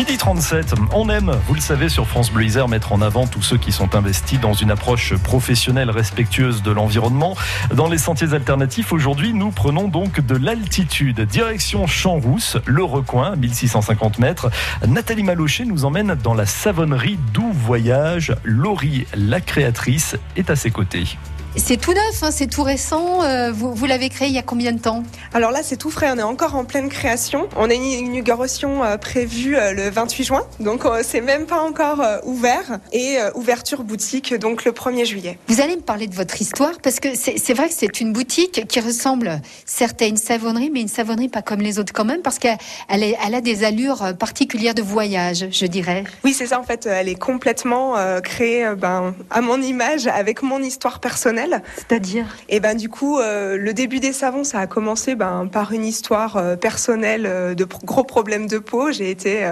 Midi 37, on aime, vous le savez, sur France Bleu mettre en avant tous ceux qui sont investis dans une approche professionnelle respectueuse de l'environnement. Dans les sentiers alternatifs, aujourd'hui, nous prenons donc de l'altitude. Direction Champs-Rousse, le recoin, 1650 mètres. Nathalie Malochet nous emmène dans la savonnerie Doux Voyage. Laurie, la créatrice, est à ses côtés. C'est tout neuf, hein, c'est tout récent. Euh, vous, vous l'avez créé il y a combien de temps? Alors là, c'est tout frais. On est encore en pleine création. On a une inauguration euh, prévue euh, le 28 juin, donc c'est même pas encore ouvert. Et ouverture boutique donc le 1er juillet. Vous allez me parler de votre histoire parce que c'est vrai que c'est une boutique qui ressemble certes à une savonnerie, mais une savonnerie pas comme les autres quand même parce qu'elle elle a des allures particulières de voyage, je dirais. Oui, c'est ça en fait. Elle est complètement créée ben, à mon image avec mon histoire personnelle c'est-à-dire Et ben du coup, euh, le début des savons, ça a commencé ben, par une histoire euh, personnelle euh, de gros problèmes de peau. J'ai été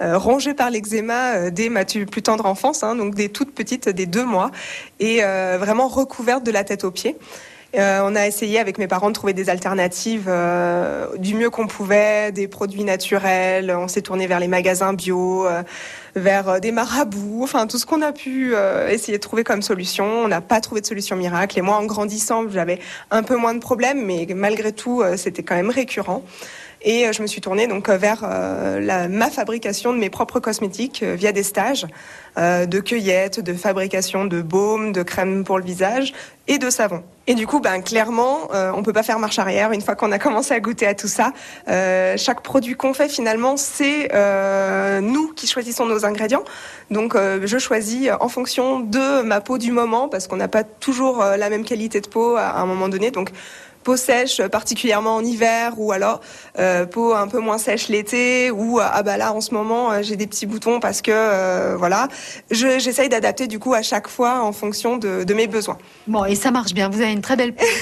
rongée par l'eczéma dès ma plus tendre enfance, hein, donc des toutes petites, des deux mois, et vraiment recouverte de la tête aux pieds. On a essayé avec mes parents de trouver des alternatives du mieux qu'on pouvait, des produits naturels. On s'est tourné vers les magasins bio vers euh, des marabouts, enfin tout ce qu'on a pu euh, essayer de trouver comme solution. On n'a pas trouvé de solution miracle. Et moi, en grandissant, j'avais un peu moins de problèmes, mais malgré tout, euh, c'était quand même récurrent. Et je me suis tournée donc vers la, ma fabrication de mes propres cosmétiques via des stages de cueillette, de fabrication de baumes, de crèmes pour le visage et de savon. Et du coup, ben clairement, euh, on peut pas faire marche arrière. Une fois qu'on a commencé à goûter à tout ça, euh, chaque produit qu'on fait finalement, c'est euh, nous qui choisissons nos ingrédients. Donc, euh, je choisis en fonction de ma peau du moment, parce qu'on n'a pas toujours euh, la même qualité de peau à un moment donné. Donc, peau sèche particulièrement en hiver ou alors euh, peau un peu moins sèche l'été ou ah bah là en ce moment euh, j'ai des petits boutons parce que euh, voilà. J'essaye d'adapter du coup à chaque fois en fonction de, de, mes besoins. Bon et ça marche bien. Vous avez une très belle peau.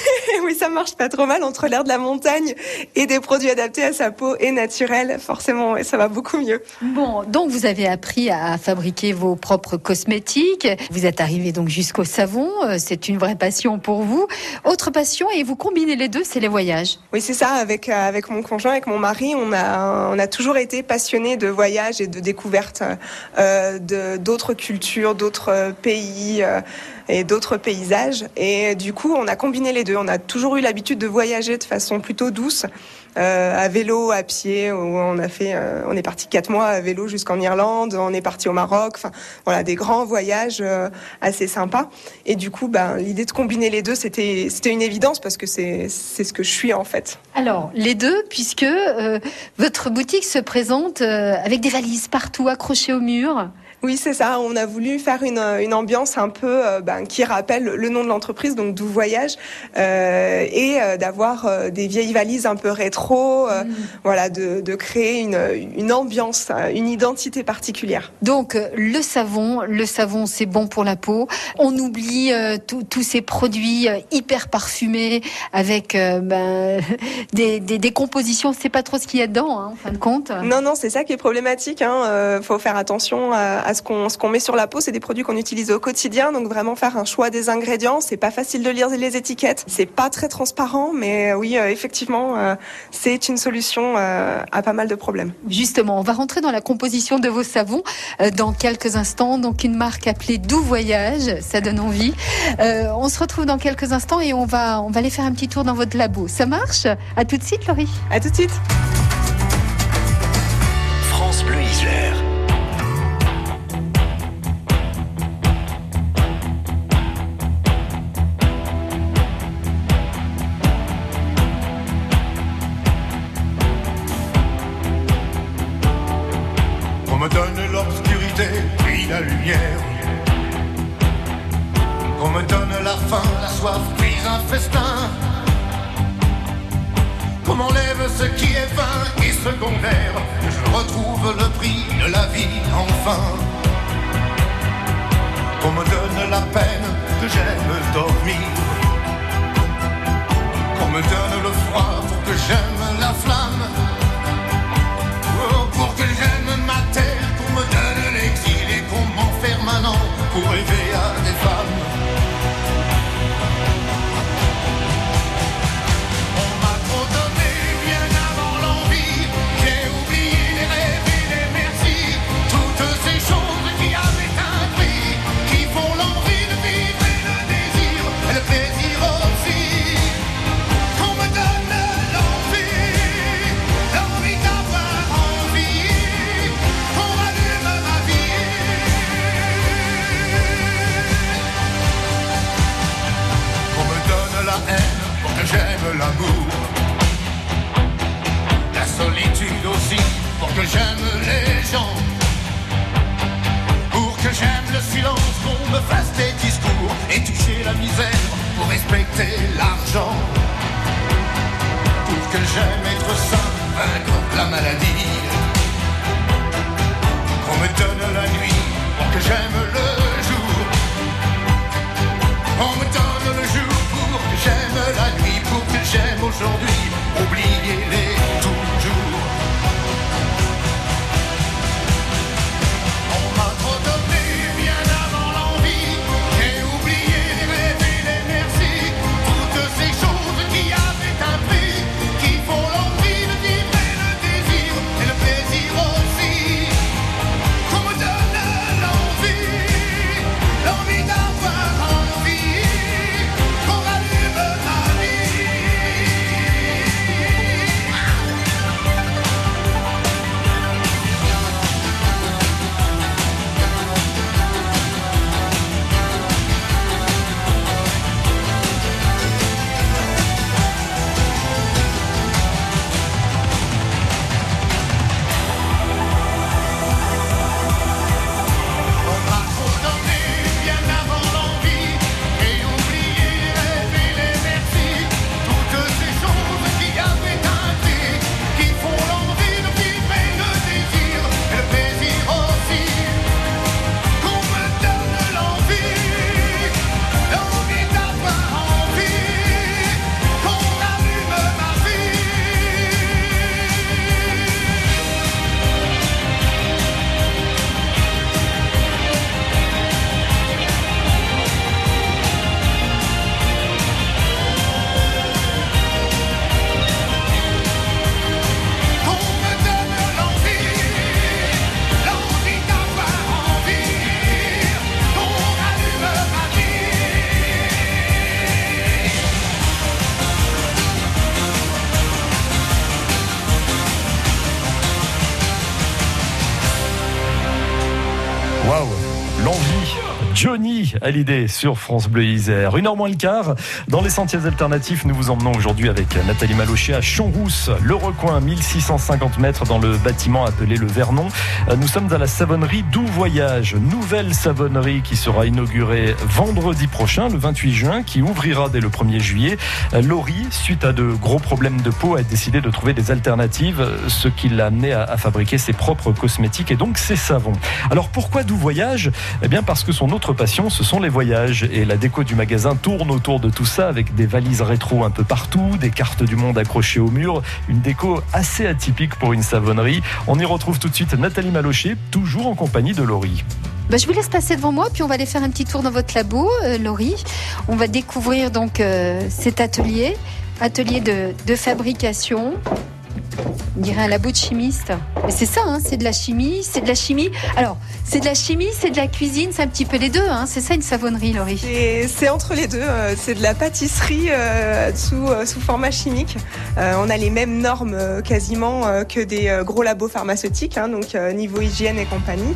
Oui ça marche pas trop mal entre l'air de la montagne et des produits adaptés à sa peau et naturels forcément et ça va beaucoup mieux. Bon donc vous avez appris à fabriquer vos propres cosmétiques. Vous êtes arrivé donc jusqu'au savon. C'est une vraie passion pour vous. Autre passion et vous combinez les deux, c'est les voyages. Oui, c'est ça. Avec euh, avec mon conjoint, avec mon mari, on a on a toujours été passionnés de voyages et de découvertes euh, d'autres cultures, d'autres pays. Euh, et d'autres paysages. Et du coup, on a combiné les deux. On a toujours eu l'habitude de voyager de façon plutôt douce, euh, à vélo, à pied. Où on a fait, euh, on est parti quatre mois à vélo jusqu'en Irlande. On est parti au Maroc. Enfin, voilà, des grands voyages euh, assez sympas. Et du coup, ben, l'idée de combiner les deux, c'était c'était une évidence parce que c'est c'est ce que je suis en fait. Alors les deux, puisque euh, votre boutique se présente avec des valises partout accrochées au mur. Oui, c'est ça. On a voulu faire une, une ambiance un peu euh, ben, qui rappelle le nom de l'entreprise, donc d'où voyage, euh, et euh, d'avoir euh, des vieilles valises un peu rétro, mm. voilà, de, de, créer une, une ambiance, une identité particulière. Donc le savon, le savon, c'est bon pour la peau. On oublie tous ces produits hyper parfumés avec ben, des, des, des, compositions. C'est pas trop ce qu'il y a dedans, hein, en fin de compte. Non, non, c'est ça qui est problématique. Hein. faut faire attention à, à ce qu'on ce qu'on met sur la peau, c'est des produits qu'on utilise au quotidien, donc vraiment faire un choix des ingrédients. C'est pas facile de lire les étiquettes, c'est pas très transparent, mais euh, oui, euh, effectivement, euh, c'est une solution à pas mal de problèmes. Justement, on va rentrer dans la composition de vos savons dans quelques instants. Donc une marque appelée Doux Voyage, ça donne envie. on se retrouve dans quelques instants et on va on va aller faire un petit tour dans votre labo. Ça marche? À tout de suite, Laurie. À tout de suite. Lumière. Qu'on me donne la faim, la soif, puis un festin. Qu'on m'enlève ce qui est vain et secondaire. Je retrouve le prix de la vie enfin. Qu'on me donne la peine j'aime les gens, pour que j'aime le silence, qu'on me fasse des discours et toucher la misère pour respecter l'argent, pour que j'aime être sain, vaincre la maladie, qu'on me donne la nuit, pour que j'aime le jour, on me donne le jour pour que j'aime la nuit, pour que j'aime aujourd'hui, Johnny l'idée sur France Bleu Isère. Une heure moins le quart. Dans les sentiers alternatifs, nous vous emmenons aujourd'hui avec Nathalie Malochet à Champs-Rousse, le recoin, 1650 mètres dans le bâtiment appelé le Vernon. Euh, Nous sommes à la savonnerie Doux Voyage, nouvelle savonnerie qui sera inaugurée vendredi prochain, le 28 juin, qui ouvrira dès le 1er juillet. Euh, Laurie, suite à de gros problèmes de peau, a décidé de trouver des alternatives, euh, ce qui l'a amené à, à fabriquer ses propres cosmétiques et donc ses savons. Alors pourquoi Doux Voyage? Eh bien parce que son autre ce sont les voyages. Et la déco du magasin tourne autour de tout ça avec des valises rétro un peu partout, des cartes du monde accrochées au mur. Une déco assez atypique pour une savonnerie. On y retrouve tout de suite Nathalie Malochet, toujours en compagnie de Laurie. Bah, je vous laisse passer devant moi, puis on va aller faire un petit tour dans votre labo, euh, Laurie. On va découvrir donc euh, cet atelier, atelier de fabrication. On dirait un labo de chimiste. Mais c'est ça, hein, c'est de la chimie, c'est de la chimie. Alors, c'est de la chimie, c'est de la cuisine, c'est un petit peu les deux. Hein. C'est ça une savonnerie, Laurie? Et C'est entre les deux. euh, C'est de la pâtisserie euh, sous, euh, sous format chimique. Euh, on a les mêmes normes quasiment que des gros labos pharmaceutiques, hein, donc euh, niveau hygiène et compagnie.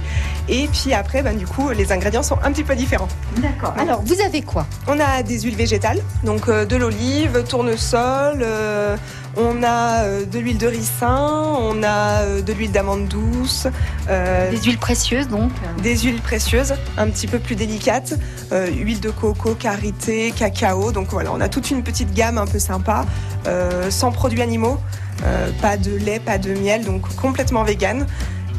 Et puis après, ben, du coup, les ingrédients sont un petit peu différents. D'accord. Alors, vous avez quoi? On a des huiles végétales, donc euh, de l'olive, tournesol. On a euh, de l'huile de ricin, on a euh, de l'huile d'amande douce, euh, Des huiles précieuses, donc. des huiles précieuses, un petit peu plus délicates, euh, huile de coco, karité, cacao. Donc voilà, on a toute une petite gamme un peu sympa, euh, sans produits animaux, pas de lait, pas de miel, donc complètement vegan.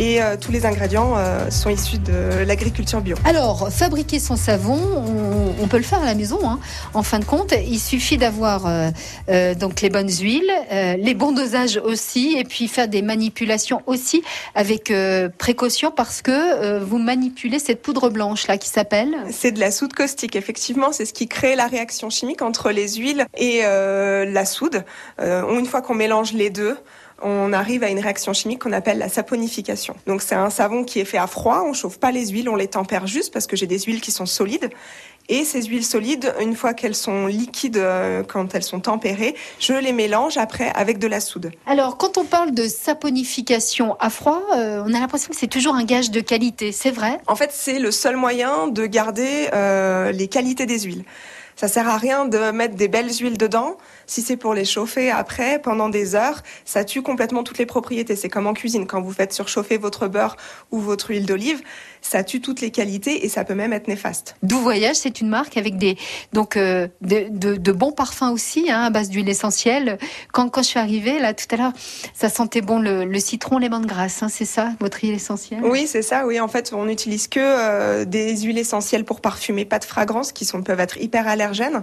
Et euh, tous les ingrédients euh, sont issus de l'agriculture bio. Alors, fabriquer son savon, on, on peut le faire à la maison. hein. En fin de compte, il suffit d'avoir euh, donc les bonnes huiles, les bons dosages aussi, et puis faire des manipulations aussi avec précaution parce que vous manipulez cette poudre blanche là qui s'appelle. C'est de la soude caustique, effectivement, c'est ce qui crée la réaction chimique entre les huiles et la soude. Une fois qu'on mélange les deux, on arrive à une réaction chimique qu'on appelle la saponification. Donc c'est un savon qui est fait à froid, on chauffe pas les huiles, on les tempère juste parce que j'ai des huiles qui sont solides. Et ces huiles solides, une fois qu'elles sont liquides, euh, quand elles sont tempérées, je les mélange après avec de la soude. Alors, quand on parle de saponification à froid, euh, on a l'impression que c'est toujours un gage de qualité. C'est vrai? En fait, c'est le seul moyen de garder euh, les qualités des huiles. Ça sert à rien de mettre des belles huiles dedans. Si c'est pour les chauffer après, pendant des heures, ça tue complètement toutes les propriétés. C'est comme en cuisine. Quand vous faites surchauffer votre beurre ou votre huile d'olive, ça tue toutes les qualités et ça peut même être néfaste. Doux Voyage, c'est une marque avec des donc euh, de, de, de, bons parfums aussi, hein, à base d'huile essentielle. Quand, quand je suis arrivée là tout à l'heure, ça sentait bon le, le citron, les de grasse, hein, c'est ça, votre huile essentielle? Oui, c'est ça. Oui, en fait, on n'utilise que euh, des huiles essentielles pour parfumer, pas de fragrance, qui sont peuvent être hyper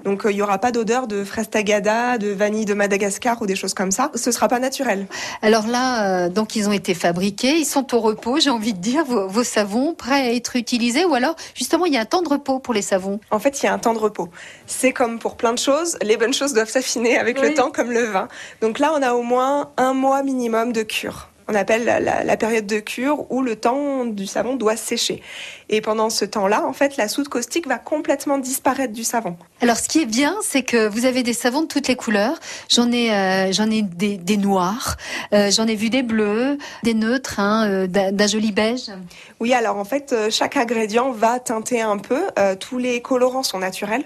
Donc, euh, il y aura pas d'odeur de fraise tagada, de vanille de Madagascar ou des choses comme ça. Ce sera pas naturel. Alors là, euh, donc ils ont été fabriqués, ils sont au repos, j'ai envie de dire, vos, vos savons prêts à être utilisés, ou alors justement il y a un temps de repos pour les savons. En fait, il y a un temps de repos. C'est comme pour plein de choses, les bonnes choses doivent s'affiner avec Oui. le temps, comme le vin. Donc là, on a au moins un mois minimum de cure. On appelle la, la- la période de cure où le temps du savon doit sécher. Et pendant ce temps-là, en fait, la soude caustique va complètement disparaître du savon. Alors ce qui est bien, c'est que vous avez des savons de toutes les couleurs. J'en ai, euh, j'en ai des, des noirs, euh, j'en ai vu des bleus, des neutres, hein, euh, d'un joli beige. Oui, alors en fait, chaque ingrédient va teinter un peu. Tous les colorants sont naturels.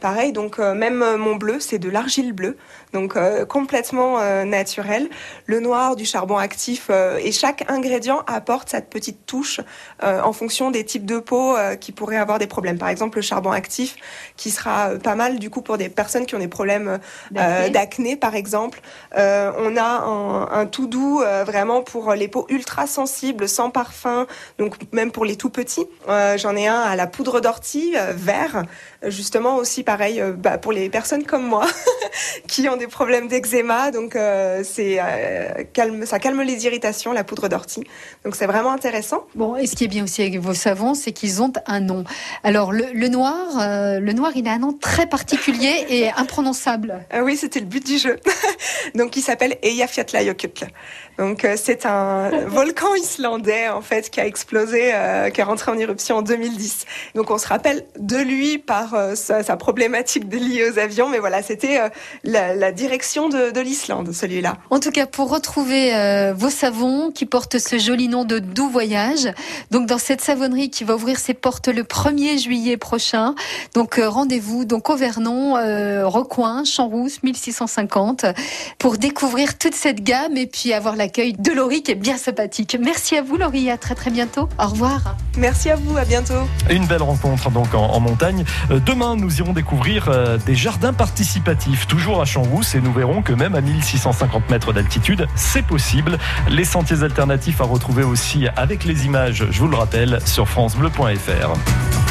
Pareil, donc euh, même euh, mon bleu, c'est de l'argile bleue, donc euh, complètement euh, naturel. Le noir, du charbon actif, et chaque ingrédient apporte cette petite touche en fonction des types de peau qui pourraient avoir des problèmes. Par exemple, le charbon actif, qui sera pas mal du coup pour des personnes qui ont des problèmes D'acné. par exemple. On a un, un tout doux vraiment pour les peaux ultra sensibles, sans parfum, donc même pour les tout petits. J'en ai un à la poudre d'ortie vert, justement aussi pareil euh, bah, pour les personnes comme moi qui ont des problèmes d'eczéma. Donc euh, c'est euh, calme, ça calme les irritations, la poudre d'ortie. Donc c'est vraiment intéressant. Bon, et ce qui est bien aussi avec vos savons, c'est qu'ils ont un nom. Alors le, le noir, le noir, il a un nom très particulier et imprononçable. Ah oui, c'était le but du jeu. Donc il s'appelle Eyjafjallajökull. Donc c'est un volcan islandais en fait qui a explosé, euh, qui est rentré en éruption en 2010. Donc on se rappelle de lui par euh, sa, sa problématique de liée aux avions, mais voilà, c'était euh, la, la direction de, de l'Islande, celui-là. En tout cas, pour retrouver euh, vos savons qui portent ce joli nom de Doux Voyage, donc dans cette savonnerie qui va ouvrir ses portes le 1er juillet prochain. Donc euh, rendez-vous donc au Vernon, euh, Recoin, Champs-Rousse, 1650, pour découvrir toute cette gamme et puis avoir l'accueil de Laurie qui est bien sympathique. Merci à vous Laurie, à très très bientôt. Au revoir. Merci à vous, à bientôt. Une belle rencontre donc en, en montagne. Demain, nous irons découvrir euh, des jardins participatifs, toujours à Champs-Rousse, et nous verrons que même à 1650 mètres d'altitude, c'est possible. Les sentiers alternatifs à retrouver aussi avec les images, je vous le rappelle, sur francebleu.fr.